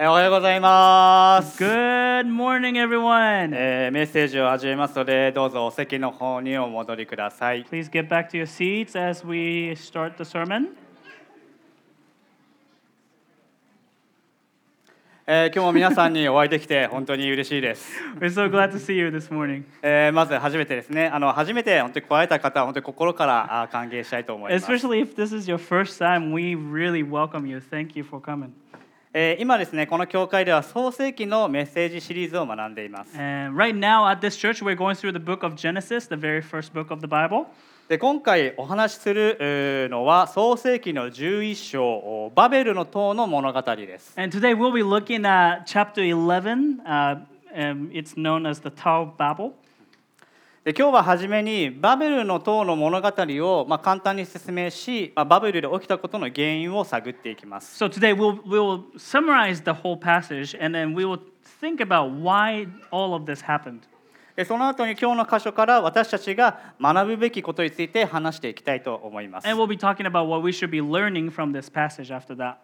えーおはようございます。Good morning, everyone. えーメッセージを始めますので、どうぞお席の方にお戻りください。Please get back to your seats as we start the sermon. えー今日も皆さんにお会いできて本当に嬉しいです。We're so glad to see you this morning. えーまず初めてですね、あの初めて本当に来られた方は本当に心から歓迎したいと思います。Especially if this is your first time, we really welcome you. Thank you for coming. えー今ですね、この教会では創世記のメッセージシリーズを学んでいます。Right now at this church, we're going through the book of Genesis, the very first book of the Bible. で今回お話しするえーのは創世記の11章おバベルの塔の物語です。And today we'll be looking at chapter 11. Uh, um, it's known as the Tower of Babel. で今日は初めにバベルの塔の物語を、まあ、簡単に説明し、まあ、バベルで起きたことの原因を探っていきます。So today we'll, we'll summarize the whole passage and then we will think about why all of this happened. でその後に今日の箇所から私たちが学ぶべきことについて話していきたいと思います。And we'll be talking about what we should be learning from this passage after that.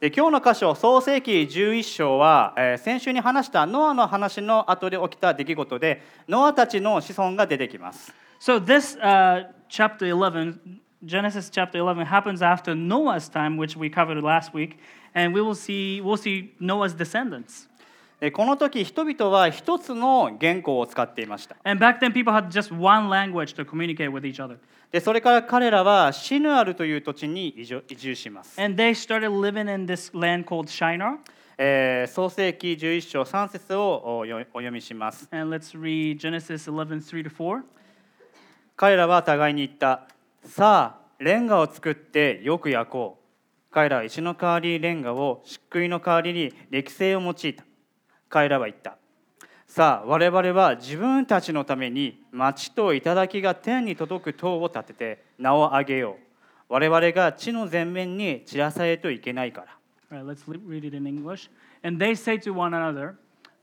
で今日の箇所創世記11章は、えー先週に話したノアの話の後で起きた出来事でノアたちの子孫が出てきます。So this uh, chapter 11, Genesis chapter 11, happens after Noah's time, which we covered last week, and we will see we'll see Noah's descendants. でこの時人々は一つの言語を使っていました。And back then, people had just one language to communicate with each other, でそれから彼らはシヌアルという土地に移住します。and they started living in this land called Shinar. えー創世記11章3節をお読みします。And let's read Genesis 11, 3 to 4. 彼らは互いに言った。さあ、レンガを作ってよく焼こう。彼らは石の代わりにレンガを、漆喰の代わりに歴製を用いた。彼らは言った。さあ、我々は自分たちのために町と頂が天に届く塔を建てて名を上げよう。我々が地の前面に散らされといけないから。Right, let's read it in English. And they say to one another,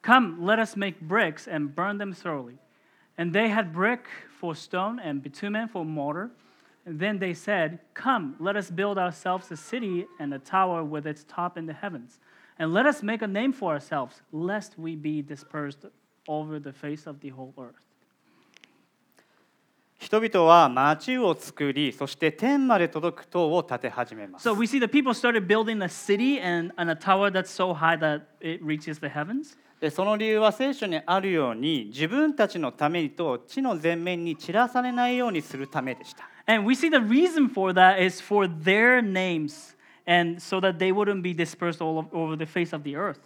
Come, let us make bricks and burn them thoroughly. And they had brick for stone and bitumen for mortar. And then they said, Come, let us build ourselves a city and a tower with its top in the heavens. And let us make a name for ourselves, lest we be dispersed over the face of the whole earth. 人々は町を作り、そして天まで届く塔を建て始めます。 So we see that people started building a city and, and a tower that's so high that it reaches the heavens. でその理由は聖書にあるように自分たちのためにと地の前面に散らされないようにするためでした。 And we see the reason for that is for their names and so that they wouldn't be dispersed all of- over the face of the earth.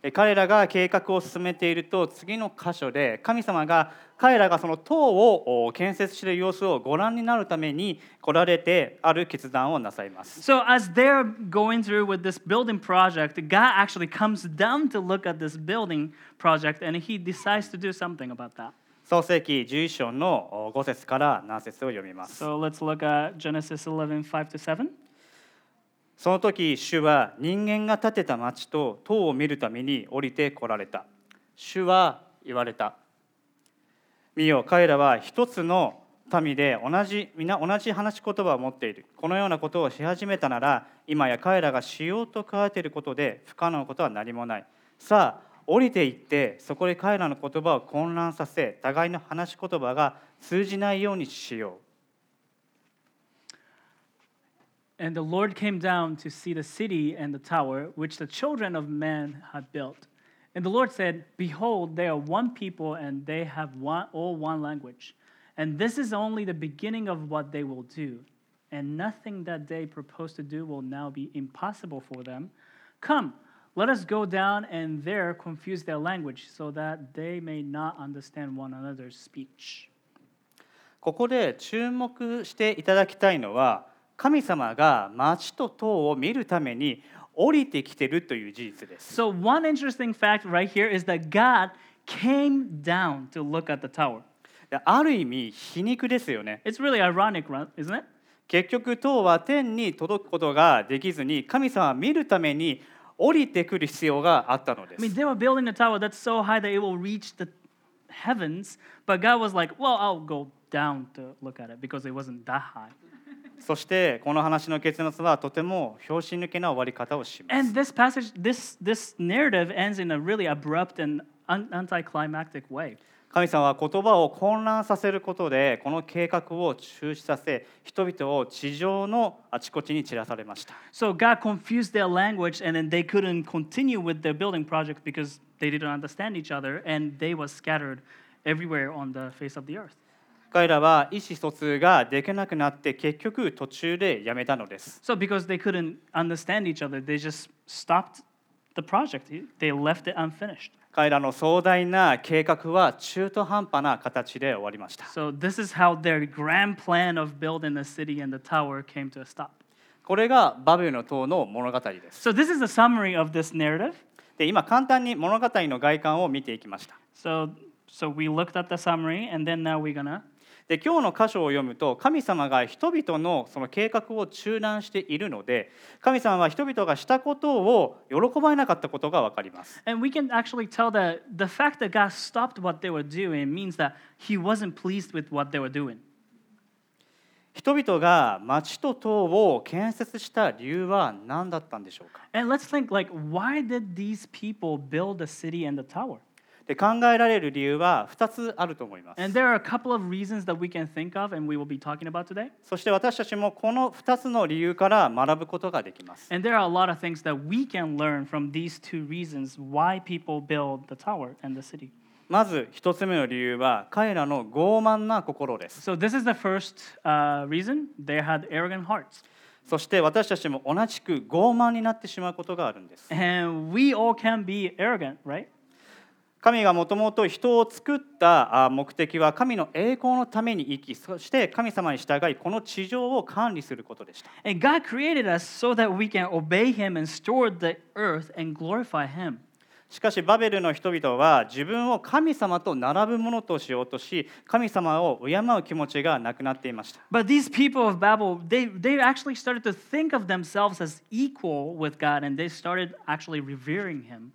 で彼らが計画を進めていると次の箇所で神様が彼らがその塔をお建設している様子をご覧になるために来られてある決断をなさいます。 So as they're going through with this building project, God actually comes down to look at this building project and he decides to do something about that. 創世記11章の5節から7節を読みます。 So let's look at Genesis 11, 5 to 7. その時主は人間が建てた町と塔を見るために降りて来られた。主は言われた。見よ彼らは一つの民で同じ皆同じ話し言葉を持っている。このようなことをし始めたなら今や彼らがしようと書いていることで不可能なことは何もない。さあ降りていってそこで彼らの言葉を混乱させ互いの話し言葉が通じないようにしよう。And the Lord came down to see the city and the tower which the children of man had built. And the Lord said, Behold, they are one people, and they have one, all one language. And this is only the beginning of what they will do. And nothing that they propose to do will now be impossible for them. Come, let us go down and there confuse their language, so that they may not understand one another's speech. ここで注目していただきたいのは 神様が町と塔を見るために降りてきてるという事実です。So, one interesting fact right here is that God came down to look at the tower. である意味皮肉ですよね。It's really ironic, isn't it? 結局塔は天に届くことができずに神様は見るために降りてくる必要があったので I mean, す。they were building a tower that's so high that it will reach the heavens, but God was like, well, I'll go down to look at it because it wasn't that high. そしてこの話の結末はとても拍子抜けな終わり方をします And this passage, this, this narrative ends in a really abrupt and anticlimactic way. 神様は言葉を混乱させることでこの計画を中止させ人々を地上のあちこちに散らされました So God confused their language, and then they couldn't continue with their building project because they didn't understand each other, and they was scattered everywhere on the face of the earth. 彼らは意思疎通ができなくなって結局途中でやめたのです So because they couldn't understand each other, they just stopped the project. They left it unfinished. 彼らの壮大な計画は中途半端な形で終わりました So this is how their grand plan of building the city and the tower came to a stop. これがバベルの塔の物語です So this is a summary of this narrative. で今簡単に物語の外観を見ていきました So so we looked at the summary, and then now we're gonna で今日の箇所を読むと神様が人々のその計画を中断しているので神様は人々がしたことを喜ばれなかったことが分かります And we can actually tell that the fact that God stopped what they were doing means that He wasn't pleased with what they were doing. 人々が町と塔を建設した理由は何だったんでしょうか And let's think like, why did these people build the city and the tower? で考えられる理由は2つあると思います And there are a couple of reasons that we can think of, and we will be talking about today. そして私たちもこの2つの理由から学ぶことができます And there are a lot of things that we can learn from these two reasons why people build the tower and the city. まず1つ目の理由は彼らの傲慢な心です So this is the first uh, reason. They had arrogant hearts. そして私たちも同じく傲慢になってしまうことがあるんです And we all can be arrogant, right? 神がもともと人を作ったあ目的は神の栄光のために生きそして神様に従いこの地上を管理することでした And God created us so that we can obey Him and steward the earth and glorify Him. しかしバベルの人々は自分を神様と並ぶものとしようとし神様を敬う気持ちがなくなっていました But these people of Babel, they, they actually started to think of themselves as equal with God and they started actually revering Him.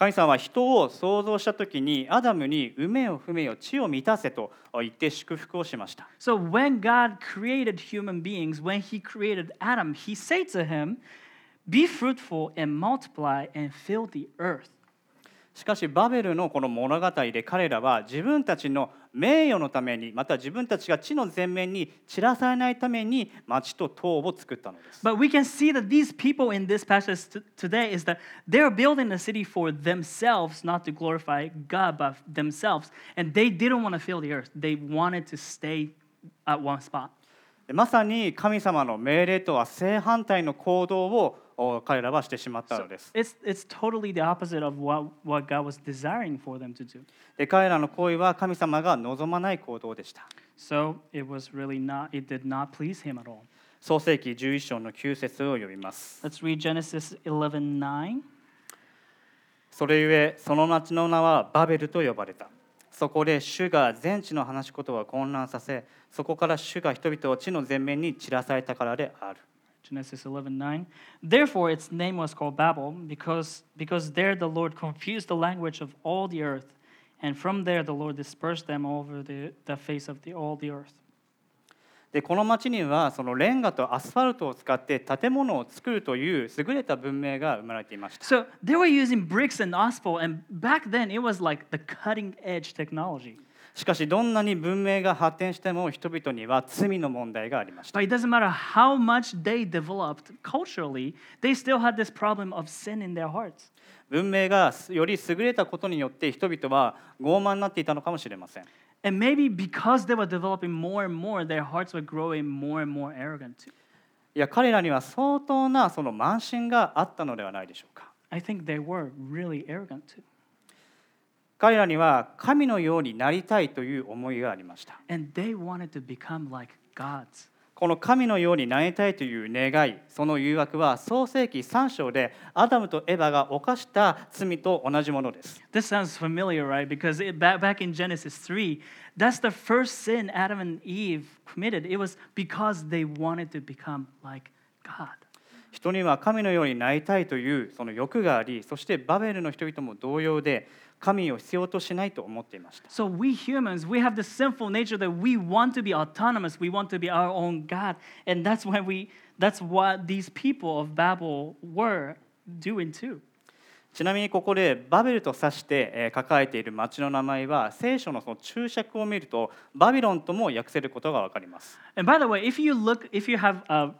神様は人を創造した時にアダムに「埋めよ踏めよ地を満たせ」と言って祝福をしました So when God created human beings, when He created Adam, He said to him, Be fruitful and multiply and fill the earth. しかしバベルのこの物語で彼らは自分たちの名誉のためにまた自分たちが地の前面に散らされないために町と塔を作ったのです。But we can see that these people in this passage today is that they're building a city for themselves, not to glorify God, but themselves. And they didn't want to fill the earth. They wanted to stay at one spot. でまさに神様の命令とは正反対の行動をを彼らはしてしまったので。彼らの行為は神様が望まない行動でした。創世紀11章の9節を読みます。それゆえ、その町の名はバベルと呼ばれた。そこで主が全地の話し言葉を混乱させ、そこから主が人々を地の全面に散らされたからである。Genesis 11 9. Therefore, its name was called Babel, because, because there the Lord confused the language of all the earth, and from there the Lord dispersed them over the, the face of the, all the earth. でこの町にはそのレンガとアスファルトを使って建物を作るという優れた文明が生まれていました。 So they were using bricks and asphalt, and back then it was like the cutting edge technology. しかし、どんなに文明が発展しても人々には罪の問題がありました。文明がより優れたことによって人々は傲慢になっていたのかもしれません。いや、彼らには相当なその慢心があったのではないでしょうか。彼らには神のようになりたいという思いがありました。Like. この神のようになりたいという願い、その誘惑は創世記3章でアダムとエバが犯した罪と同じものです。This sounds familiar, right? Because it, back, back in Genesis 3, that's the first sin Adam and Eve committed. It was because they wanted to become like God. 人には神のようになりたいというその欲がありそしてバベルの人々も同様で神を必要としないと思っていました So we humans, we have the sinful nature that we want to be autonomous. We want to be our own God, and that's why we. That's what these people of Babel were doing too. ちなみにここでバベルと指してえー書かれている町の名前は聖書のその注釈を見るとバビロンとも訳せることがわかります And by the way, if you look, if you have a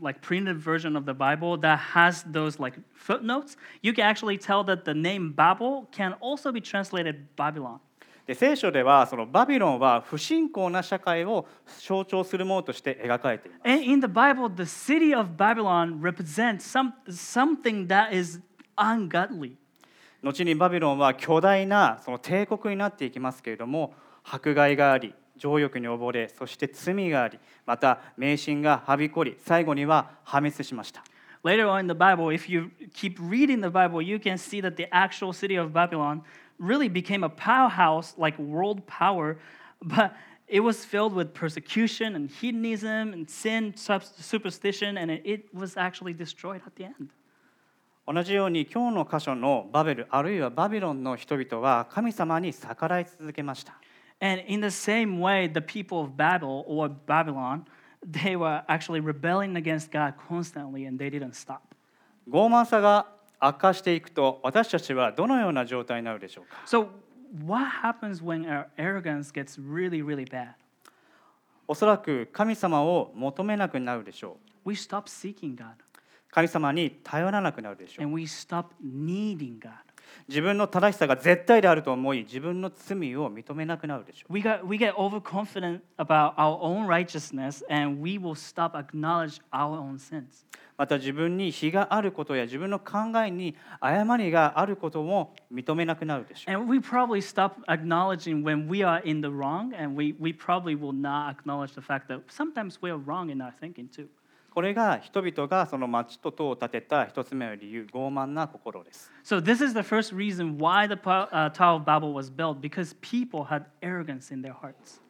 like printed version of the Bible that has those like footnotes, you can actually tell that the name Babel can also be translated Babylon. で聖書ではそのバビロンは不信仰な社会を象徴するものとして描かれています And in the Bible, the city of Babylon represents some, something that is ungodly. 後にバビロンは巨大なその帝国になっていきますけれども迫害があり 情欲に溺れそして罪がありまた迷信がはびこり最後には破滅しました Later on in the Bible, if you keep reading the Bible, you can see that the actual city of Babylon really became a powerhouse, like world power, but it was filled with persecution and hedonism and sin, superstition, and it was actually destroyed at the end. 同じように今日の箇所のバベルあるいはバビロンの人々は神様に逆らい続けました And in the same way, the people of Babel or Babylon, they were actually rebelling against God constantly and they didn't stop. 傲慢さが悪化していくと私たちはどのような状態になるでしょうか So, what happens when our arrogance gets really, really bad? おそらく神様を求めなくなるでしょう We stop seeking God 神様に頼らなくなるでしょう and we stop needing God. 自分の正しさが絶対であると思い自分の罪を認めなくなるでしょう We, got, we get overconfident about our own righteousness and we will stop acknowledge our own sins. また自分に非があることや自分の考えに誤りがあることも認めなくなるでしょう And we probably stop acknowledging when we are in the wrong and we, we probably will not acknowledge the fact that sometimes we are wrong in our thinking too. これが人々がその町と塔を建てた一つ目の理由傲慢な心です So this is the first reason why the uh, Tower of Babel was built because people had arrogance in their hearts.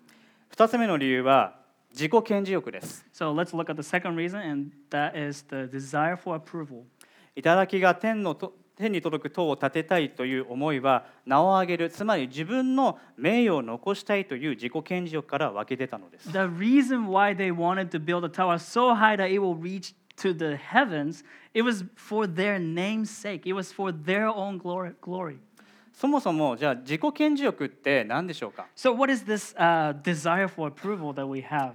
二つ目の理由は自己顕示欲です So let's look at the second reason, and that is the desire for approval. 頂きが天のと天に届く塔を建てたいという思いは名を上げるつまり自分の名誉を残したいという自己顕示欲から湧き出たのです The reason why they wanted to build a tower so high that it will reach to the heavens, it was for their name's sake. It was for their own glory. glory. そもそもじゃあ自己顕示欲って何でしょうか So what is this uh, desire for approval that we have?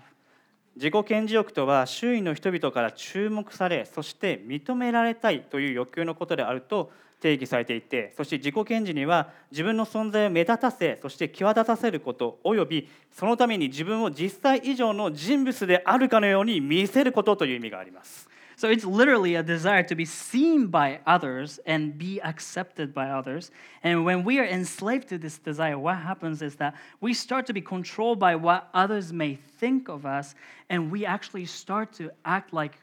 自己顕示欲とは周囲の人々から注目されそして認められたいという欲求のことであると定義されていてそして自己顕示には自分の存在を目立たせそして際立たせることおよびそのために自分を実際以上の人物であるかのように見せることという意味があります。So it's literally a desire to be seen by others and be accepted by others. And when we are enslaved to this desire, what happens is that we start to be controlled by what others may think of us, and we actually start to act like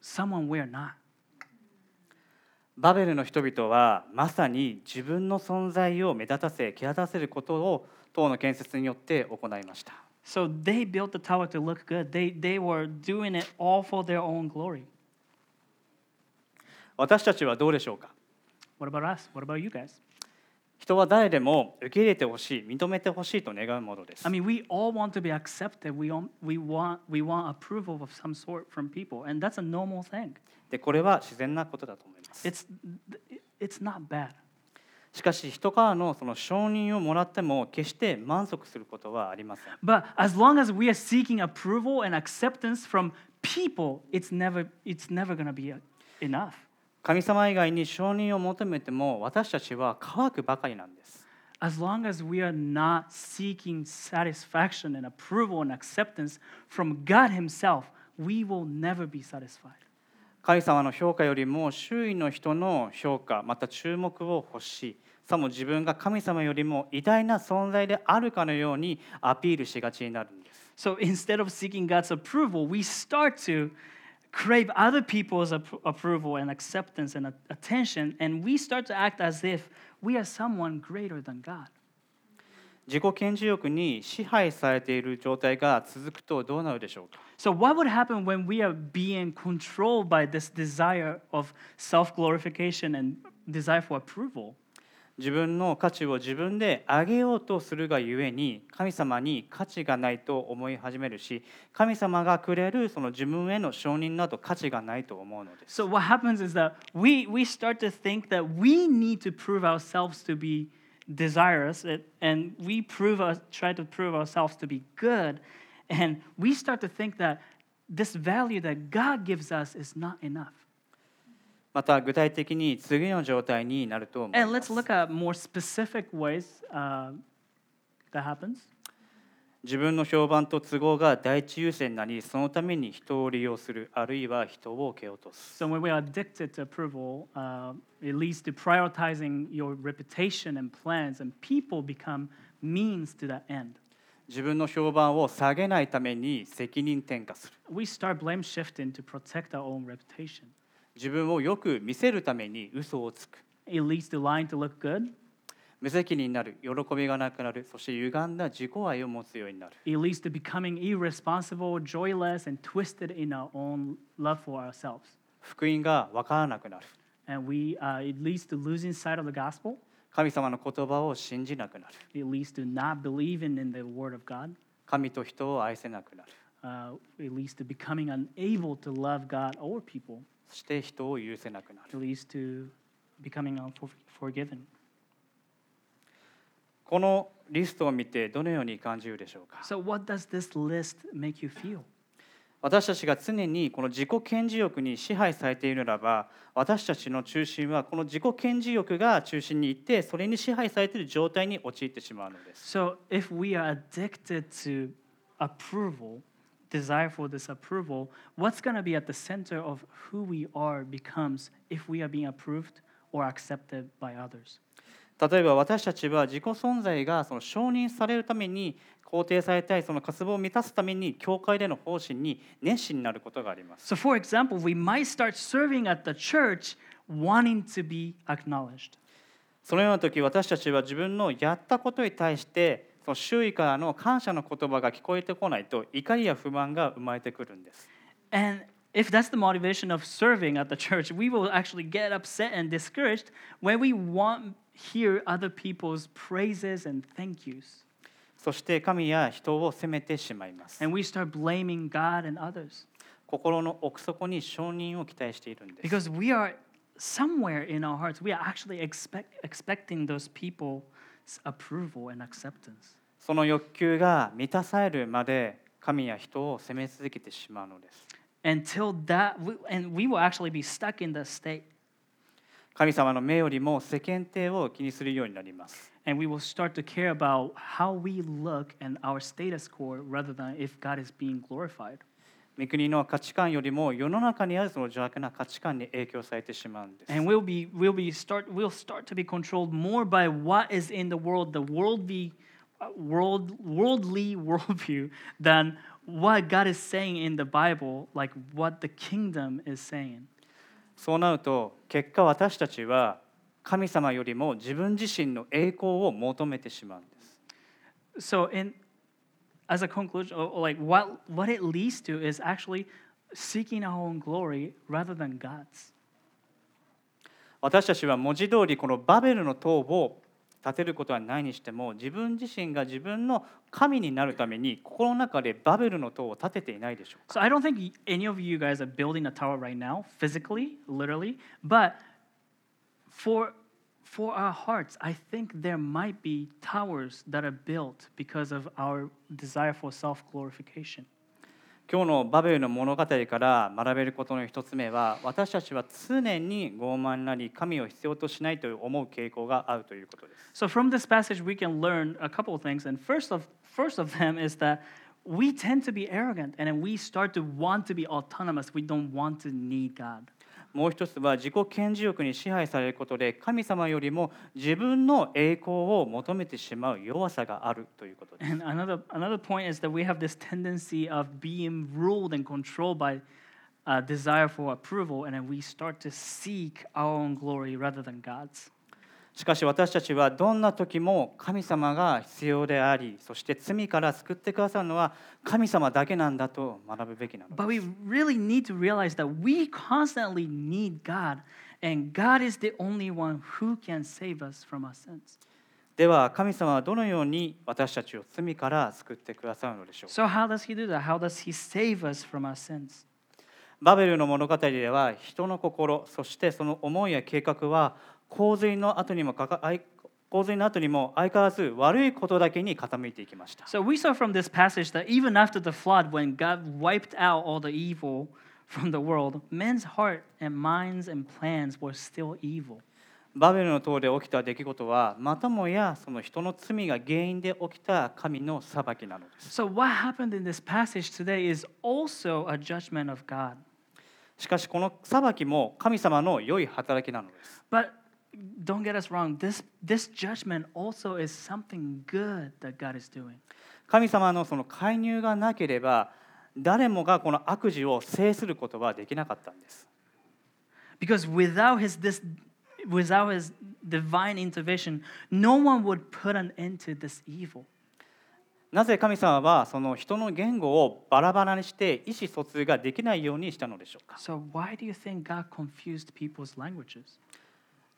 someone we're not. バベルの人々はまさに自分の存在を目立たせ際立たせることを塔の建設によって行いました。 So they built the tower to look good. They, they were doing it all for their own glory. 私たちはどうでしょうか What about us? What about you guys? 人は誰でも受け入れてほしい認めてほしいと願うものです I mean, we all want to be accepted. We, all, we, want, we want approval of some sort from people, and that's a normal thing. でこれは自然なことだと思います It's, it's not bad. しかし人からのその承認をもらっても決して満足することはありません But as long as we are seeking approval and acceptance from people, it's never, it's never going to be enough. 神様以外に承認を求めても私たちは乾くばかりなんです As long as we are not seeking satisfaction and approval and acceptance from God Himself, we will never be satisfied. 神様の評価よりも周囲の人の評価また注目を欲しいさも自分が神様よりも偉大な存在であるかのようにアピールしがちになるんです So instead of seeking God's approval, we start to crave other people's appro- approval and acceptance and a- attention, and we start to act as if we are someone greater than God. 自己顕示欲に支配されている状態が続くとどうなるでしょうか So, what would happen when we are being controlled by this desire of self glorification and desire for approval? 自分の価値を自分で上げようとするがゆえに神様に価値がないと思い始めるし神様がくれるその自分への承認など価値がないと思うのです。So, what happens is that we, we start to think that we need to prove ourselves to be desirous, and- we prove us, try to prove ourselves to be good, and we start to think that this value that God gives us is not enough. また具体的に次の状態になると思います。ways uh. 自分の評判と都合が第一優先になりそのために人を利用するあるいは人を蹴落とす。So when we are addicted to approval, uh, it leads to prioritizing your reputation and plans, and people become means to that end. 自分の評判を下げないために責任転嫁する。We start blame shifting to protect our own reputation. 自分をよく見せるために嘘をつく。It leads to lying to look good. 無責任になる、喜びがなくなる、そして歪んだ自己愛を持つようになる。It leads to becoming irresponsible, joyless, and twisted in our own love for ourselves. 福音が分からなくなる。And we, uh, it leads to losing sight of the gospel. 神様の言葉を信じなくなる。It leads to not believing in the word of God. 神と人を愛せなくなる。Uh, it leads to becoming unable to love God or people. そして人を許せなくなる。このリストを見てどのように感じるでしょうか？So, what does this list make you feel? 私たちが常にこの自己顕示欲に支配されているならば私たちの中心はこの自己顕示欲が中心にいってそれに支配されている状態に陥ってしまうのです So, if we are addicted to approval, desire for this approval, what's going to be at the center of who we are becomes if we are being approved or accepted by others. 例えば私たちは自己存在がその承認されるために肯定されたいその渇望を満たすために教会での方針に熱心になることがあります So, for example, we might start serving at the church wanting to be acknowledged. そのような時私たちは自分のやったことに対してその周囲からの感謝の言葉が聞こえてこないと怒りや不満が生まれてくるんです And if that's the motivation of serving at the church, we will actually get upset and discouraged when we want hear other people's praises and thank yous. そして神や人を責めてしまいます And we start blaming God and others 心の奥底に承認を期待しているんです because we are somewhere in our hearts, we are actually expect, expecting those people's approval and acceptance. その欲求が満たされるまで神や人を責め続けてしまうのです Until that, and we will actually be stuck in that state. 神様の目よりも世間体を気にするようになります And we will start to care about how we look and our status quo rather than if God is being glorified. 御国の価値観よりも世の中にあるその邪悪な価値観に影響されてしまうんです And we'll be, we'll be start, we'll start to be controlled more by what is in the world, the worldly, uh, world, worldly worldview, than what God is saying in the Bible, like what the kingdom is saying. そうなると結果私たちは神様よりも自分自身の栄光を求めてしまうんです So, in as a conclusion, or, or like what what it leads to is actually seeking our own glory rather than God's. 私たちは文字通りこのバベルの塔を建てることはないにしても自分自身が自分の神になるために心の中でバベルの塔を建てていないでしょうか So I don't think y- any of you guys are building a tower right now, physically, literally, but for for our hearts, I think there might be towers that are built because of our desire for self-glorification. 今日のバベルの物語から学べることの一つ目は私たちは常に傲慢なり神を必要としないと思う傾向があるということです So from this passage, we can learn a couple of things, and first of first of them is that we tend to be arrogant, and then we start to want to be autonomous. We don't want to need God. もう一つは自己顕示欲に支配されることで神様よりも自分の栄光を求めてしまう弱さがあるということです And another another point is that we have this tendency of being ruled and controlled by a desire for approval, and then we start to seek our own glory rather than God's. しかし私たちはどんな時も神様が必要でありそして罪から救ってくださるのは神様だけなんだと学ぶべきなの But で we す really need to realize that we constantly need God, and God is the only one who can save us from our sins. では神様はどのように私たちを罪から救ってくださるのでしょうか So, how does He do that? How does He save us from our sins? バベルの物語では人の心そしてその思いや計画は洪水の後にもかか洪水の後にも相変わらず悪いことだけに傾いていきました So, we saw from this passage that even after the flood, when God wiped out all the evil from the world, men's heart and minds and plans were still evil. バベルの塔で起きた出来事はまたもやその人の罪が原因で起きた神の裁きなのです So, what happened in this passage today is also a judgment of God. しかしこの裁きも神様の良い働きなのです But don't get us wrong, this, this judgment also is something good that God is doing. 神様のその介入がなければ誰もがこの悪事を制することはできなかったんです Because without his, this, without his divine intervention, no one would put an end to this evil. なぜ神様はその人の言語をバラバラにして意思疎通ができないようにしたのでしょうか So, why do you think God confused people's languages?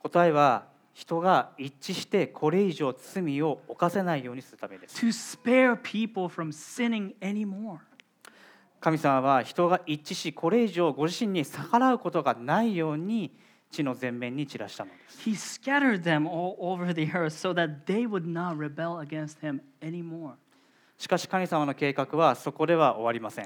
答えは人が一致してこれ以上罪を犯せないようにするためです。神様は人が一致しこれ以上ご自身に逆らうことがないように血の全面に散らしたのです。しかし神様の計画はそこでは終わりません。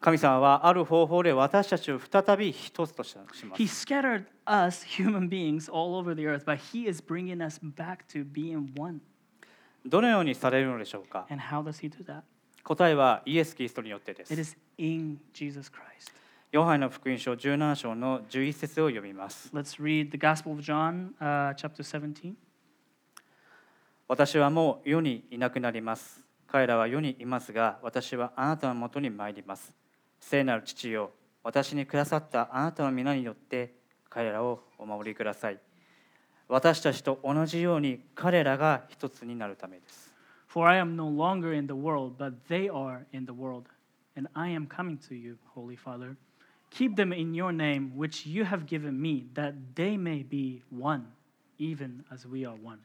神様はある方法で私たちを再び一つとします He scattered us, human beings, all over the earth, but He is bringing us back to being one. どのようにされるのでしょうか And how does He do that? 答えはイエス・キリストによってで It す is in Jesus Christ. ヨハネの福音書17章の11節を読みます Let's read the Gospel of John, uh, chapter 17. 私はもう世にいなくなります彼らは世にいますが私はあなたのもとに参ります聖なる父よ私にくださったあなたの皆によって彼らをお守りください私たちと同じように彼らが一つになるためです For I am no longer in the world, but they are in the world. And I am coming to you, Holy Father. Keep them in your name, which you have given me, that they may be one, even as we are one.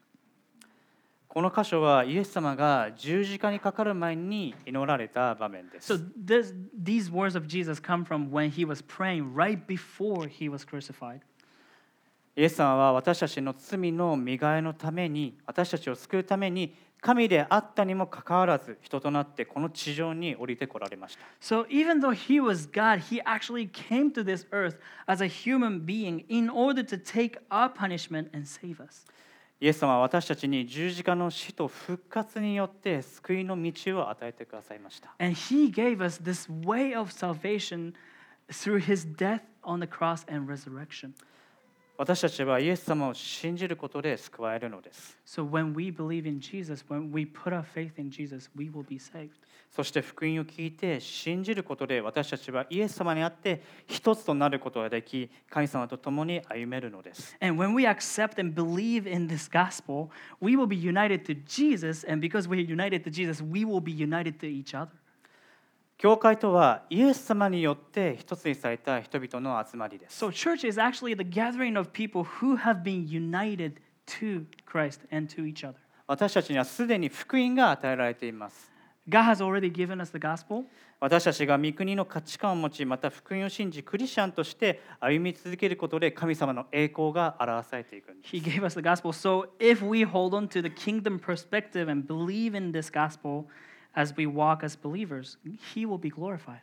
この箇所はイエス様が十字架にかかる前に祈られた場面です So this, these words of Jesus come from when he was praying right before he was crucified. イエス様は私たちの罪の身替えのために私たちを救うために神であったにもかかわらず人となってこの地上に降りてこられました So even though he was God, he actually came to this earth as a human being in order to take our punishment and save us. イエス様は私たちに十字架の死と復活によって救いの道を与えてくださいました。私たちはイエス様を信じることで救われるのです。そして福音を聞いて信じることで私たちはイエス様にあって一つとなることができ神様と共に歩めるのです And when we accept and believe in this gospel, we will be united to Jesus. And because we're united to Jesus, we will be united to each other. 教会とはイエス様によって一つにされた人々の集まりです So, church is actually the gathering of people who have been united to Christ and to each other. 私たちにはすでに福音が与えられています God has already given us the gospel. 私たちが御国の価値観を持ちまた福音を信じクリスチャンとして歩み続けることで神様の栄光が表されていくんです He gave us the gospel. So, if we hold on to the kingdom perspective and believe in this gospel as we walk as believers, He will be glorified.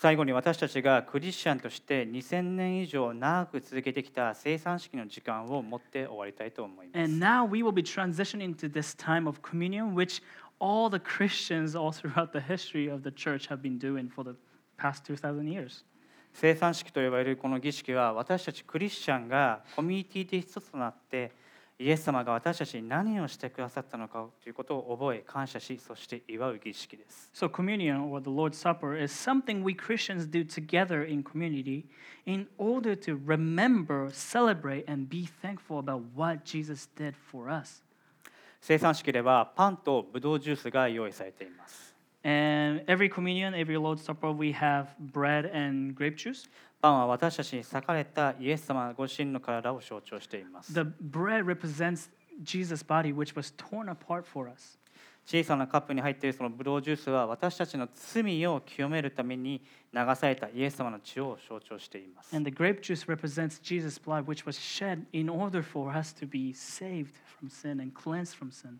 最後に私たちがクリスチャンとして2000年以上長く続けてきた生産式の時間を持って終わりたいと思います And now we will be transitioning to this time of communion, which all the Christians all throughout the history of the church have been doing for the past 2,000 years. 生産式と呼ばれるこの儀式は私たちクリスチャンがコミュニティで一つとなってイエス様が私たちに何をしてくださったのかということを覚え感謝しそして祝う儀式です So, communion or the Lord's Supper is something we Christians do together in community in order to remember, celebrate, and be thankful about what Jesus did for us. 生産式ではパンとブドウジュースが用意されています And every communion, every Lord's Supper, we have bread and grape juice. パンは私たちに裂かれたイエス様ご自身の体を象徴しています The bread represents Jesus' body, which was torn apart for us. 小さなカップに入っているそのブドウジュースは私たちの罪を清めるために流されたイエス様の血を象徴しています。And the grape juice represents Jesus' blood, which was shed in order for us to be saved from sin and cleansed from sin.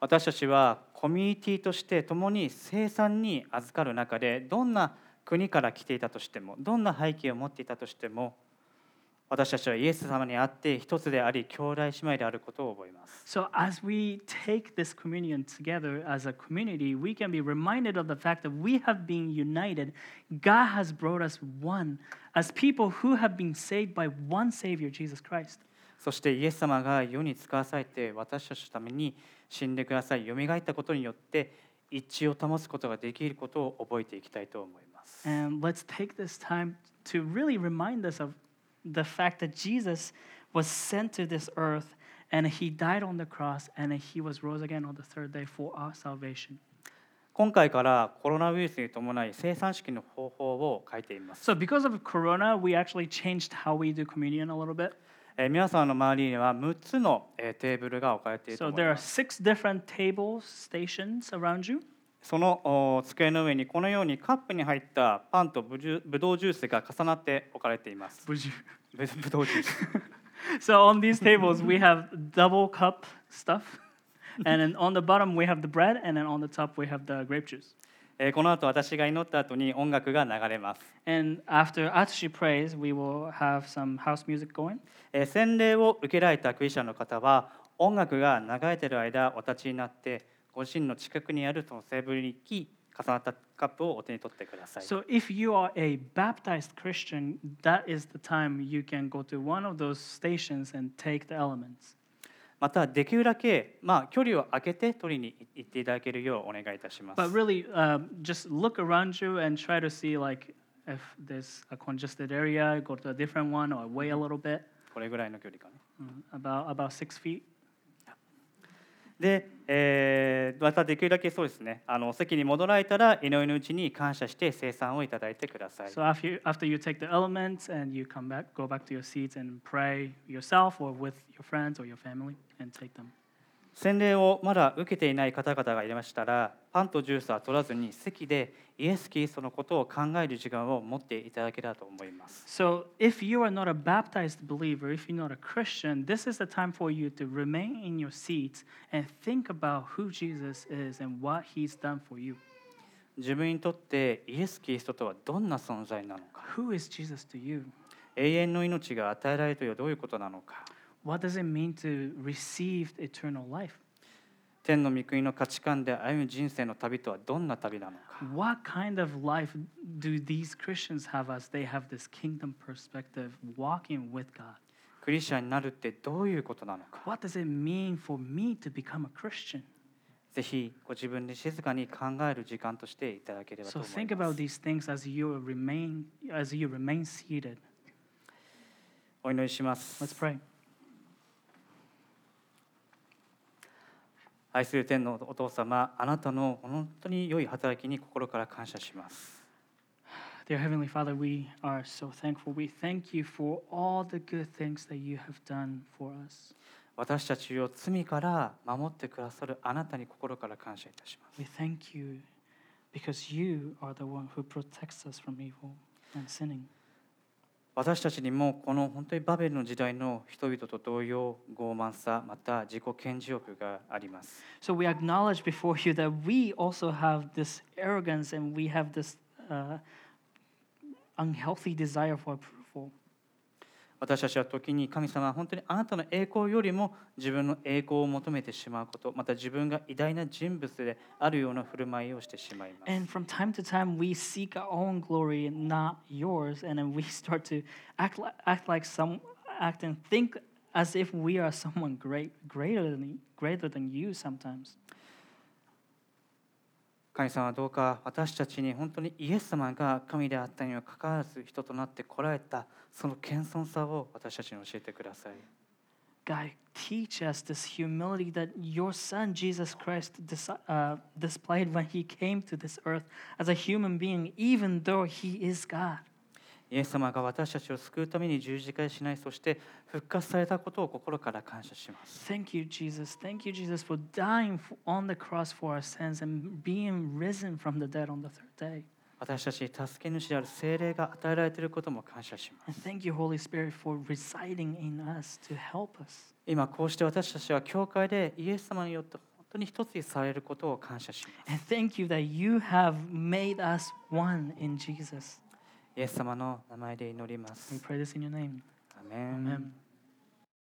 私たちはコミュニティとして共に生産に預かる中でどんな国から来ていたとしてもどんな背景を持っていたとしても私たちはイエス様にあって一つであり兄弟姉妹であることを覚えます。So, as we take this communion together as a community, we can be reminded of the fact that we have been united. God has brought us one as people who have been saved by one Savior, Jesus Christ. そしてイエス様が世に使わされて私たちのために死んでください、蘇ったことによって一致を保つことができることを覚えていきたいと思います。And let's take this time to really remind us of the fact that Jesus was sent to this earth and he died on the cross and he was rose again on the third day for our salvation. So, because of corona, we actually changed how we do communion a little bit. え皆さんの周りには6つの、えー、テーブルが置かれていると思います。So there are six different tables, stations around you. そのお机の上にこのようにカップに入ったパンとブジュブドウジュースが重なって置かれています。ブブドウジュース。So, on these tables, we have double cup stuff. And then on the bottom, we have the bread. And then on the top, we have the grape juice. えーこの後私が祈った後に音楽が流れます。And after Atsushi prays, we will have some house music going. えー洗礼を受けられたクリスチャンの方は音楽が流れている間お立ちになってご自身の近くにあるそのテーブルに行き重なったカップをお手に取ってください。So, if you are a baptized Christian, that is the time you can go to one of those stations and take the elements. またできるだけ、まあ、距離を空けて取りに行っていただけるようお願いいたします。But really, um, just look around you and try to see like if there's a congested area, go to a different one or wait a little bit, これぐらいの距離かね。mm, about about six feet. で、えーまたできるだけそうですねあの席に戻られたら祈りのうちに感謝して生産をいただいてください。So after you, after you take the elements and you come back, go back to your seats and pray yourself or with your friends or your family and take them. 洗礼をまだ受けていない方々がいましたらパンとジュースは取らずに席でイエス・キリストのことを考える時間を持っていただけたらと思います。So if you are not a baptized believer, if you're not a Christian, this is the time for you to remain in your seats and think about who Jesus is and what he's done for you. 自分にとってイエス・キリストとはどんな存在なのか Who is Jesus to you? 永遠の命が与えられるというのはどういうことなのか What does it mean to receive eternal life? 天の御国の価値観で歩む人生の旅とはどんな旅なのか What kind of life do these Christians have as they have this kingdom perspective walking with God? クリスチャンになるってどういうことなのか What does it mean for me to become a Christian? ぜひご自分で静かに考える時間としていただければと So 思い think ま about す。 these things as you remain as you remain seated. お祈りします。 Let's pray. 愛する天のお父様、あなたの本当に良い働きに心から感謝します。Dear Heavenly Father, we are so thankful. We thank you for all the good things that you have done for us. 私たちを罪から守ってくださるあなたに心から感謝いたします。We thank you because you are the one who protects us from evil and sinning. 私たちにもこの本当にバベルの時代の人々と同様傲慢さまた自己顕示欲があります So we acknowledge before you that we also have this arrogance and we have this uh, unhealthy desire for approval. 私たちは時に神様は本当にあなたの栄光よりも自分の栄光を求めてしまうことまた自分が偉大な人物であるような振る舞いをしてしまいます And from time to time, we seek our own glory not yours, and then we start to act like, act like some, act and think as if we are someone great, greater than greater than you sometimes. 神様はどうか私たちに本当にイエス様が神であったにもかかわらず人となってこられたその謙遜さを私たちに教えてください。God, teach us this humility that your Son, Jesus Christ, dis- uh, displayed when he came to this earth as a human being, even though he is God. イエス様が私たちを救うために十字架にしない、そして復活されたことを心から感謝します。Thank you, Jesus. Thank you, Jesus, for dying on the cross for our sins and being risen from the dead on the third day. 私たち助け主である聖霊が与えられていることも感謝します。今こうして私たちは教会でイエス様によって本当に一つにされることを感謝します。イエス様の名前で祈ります。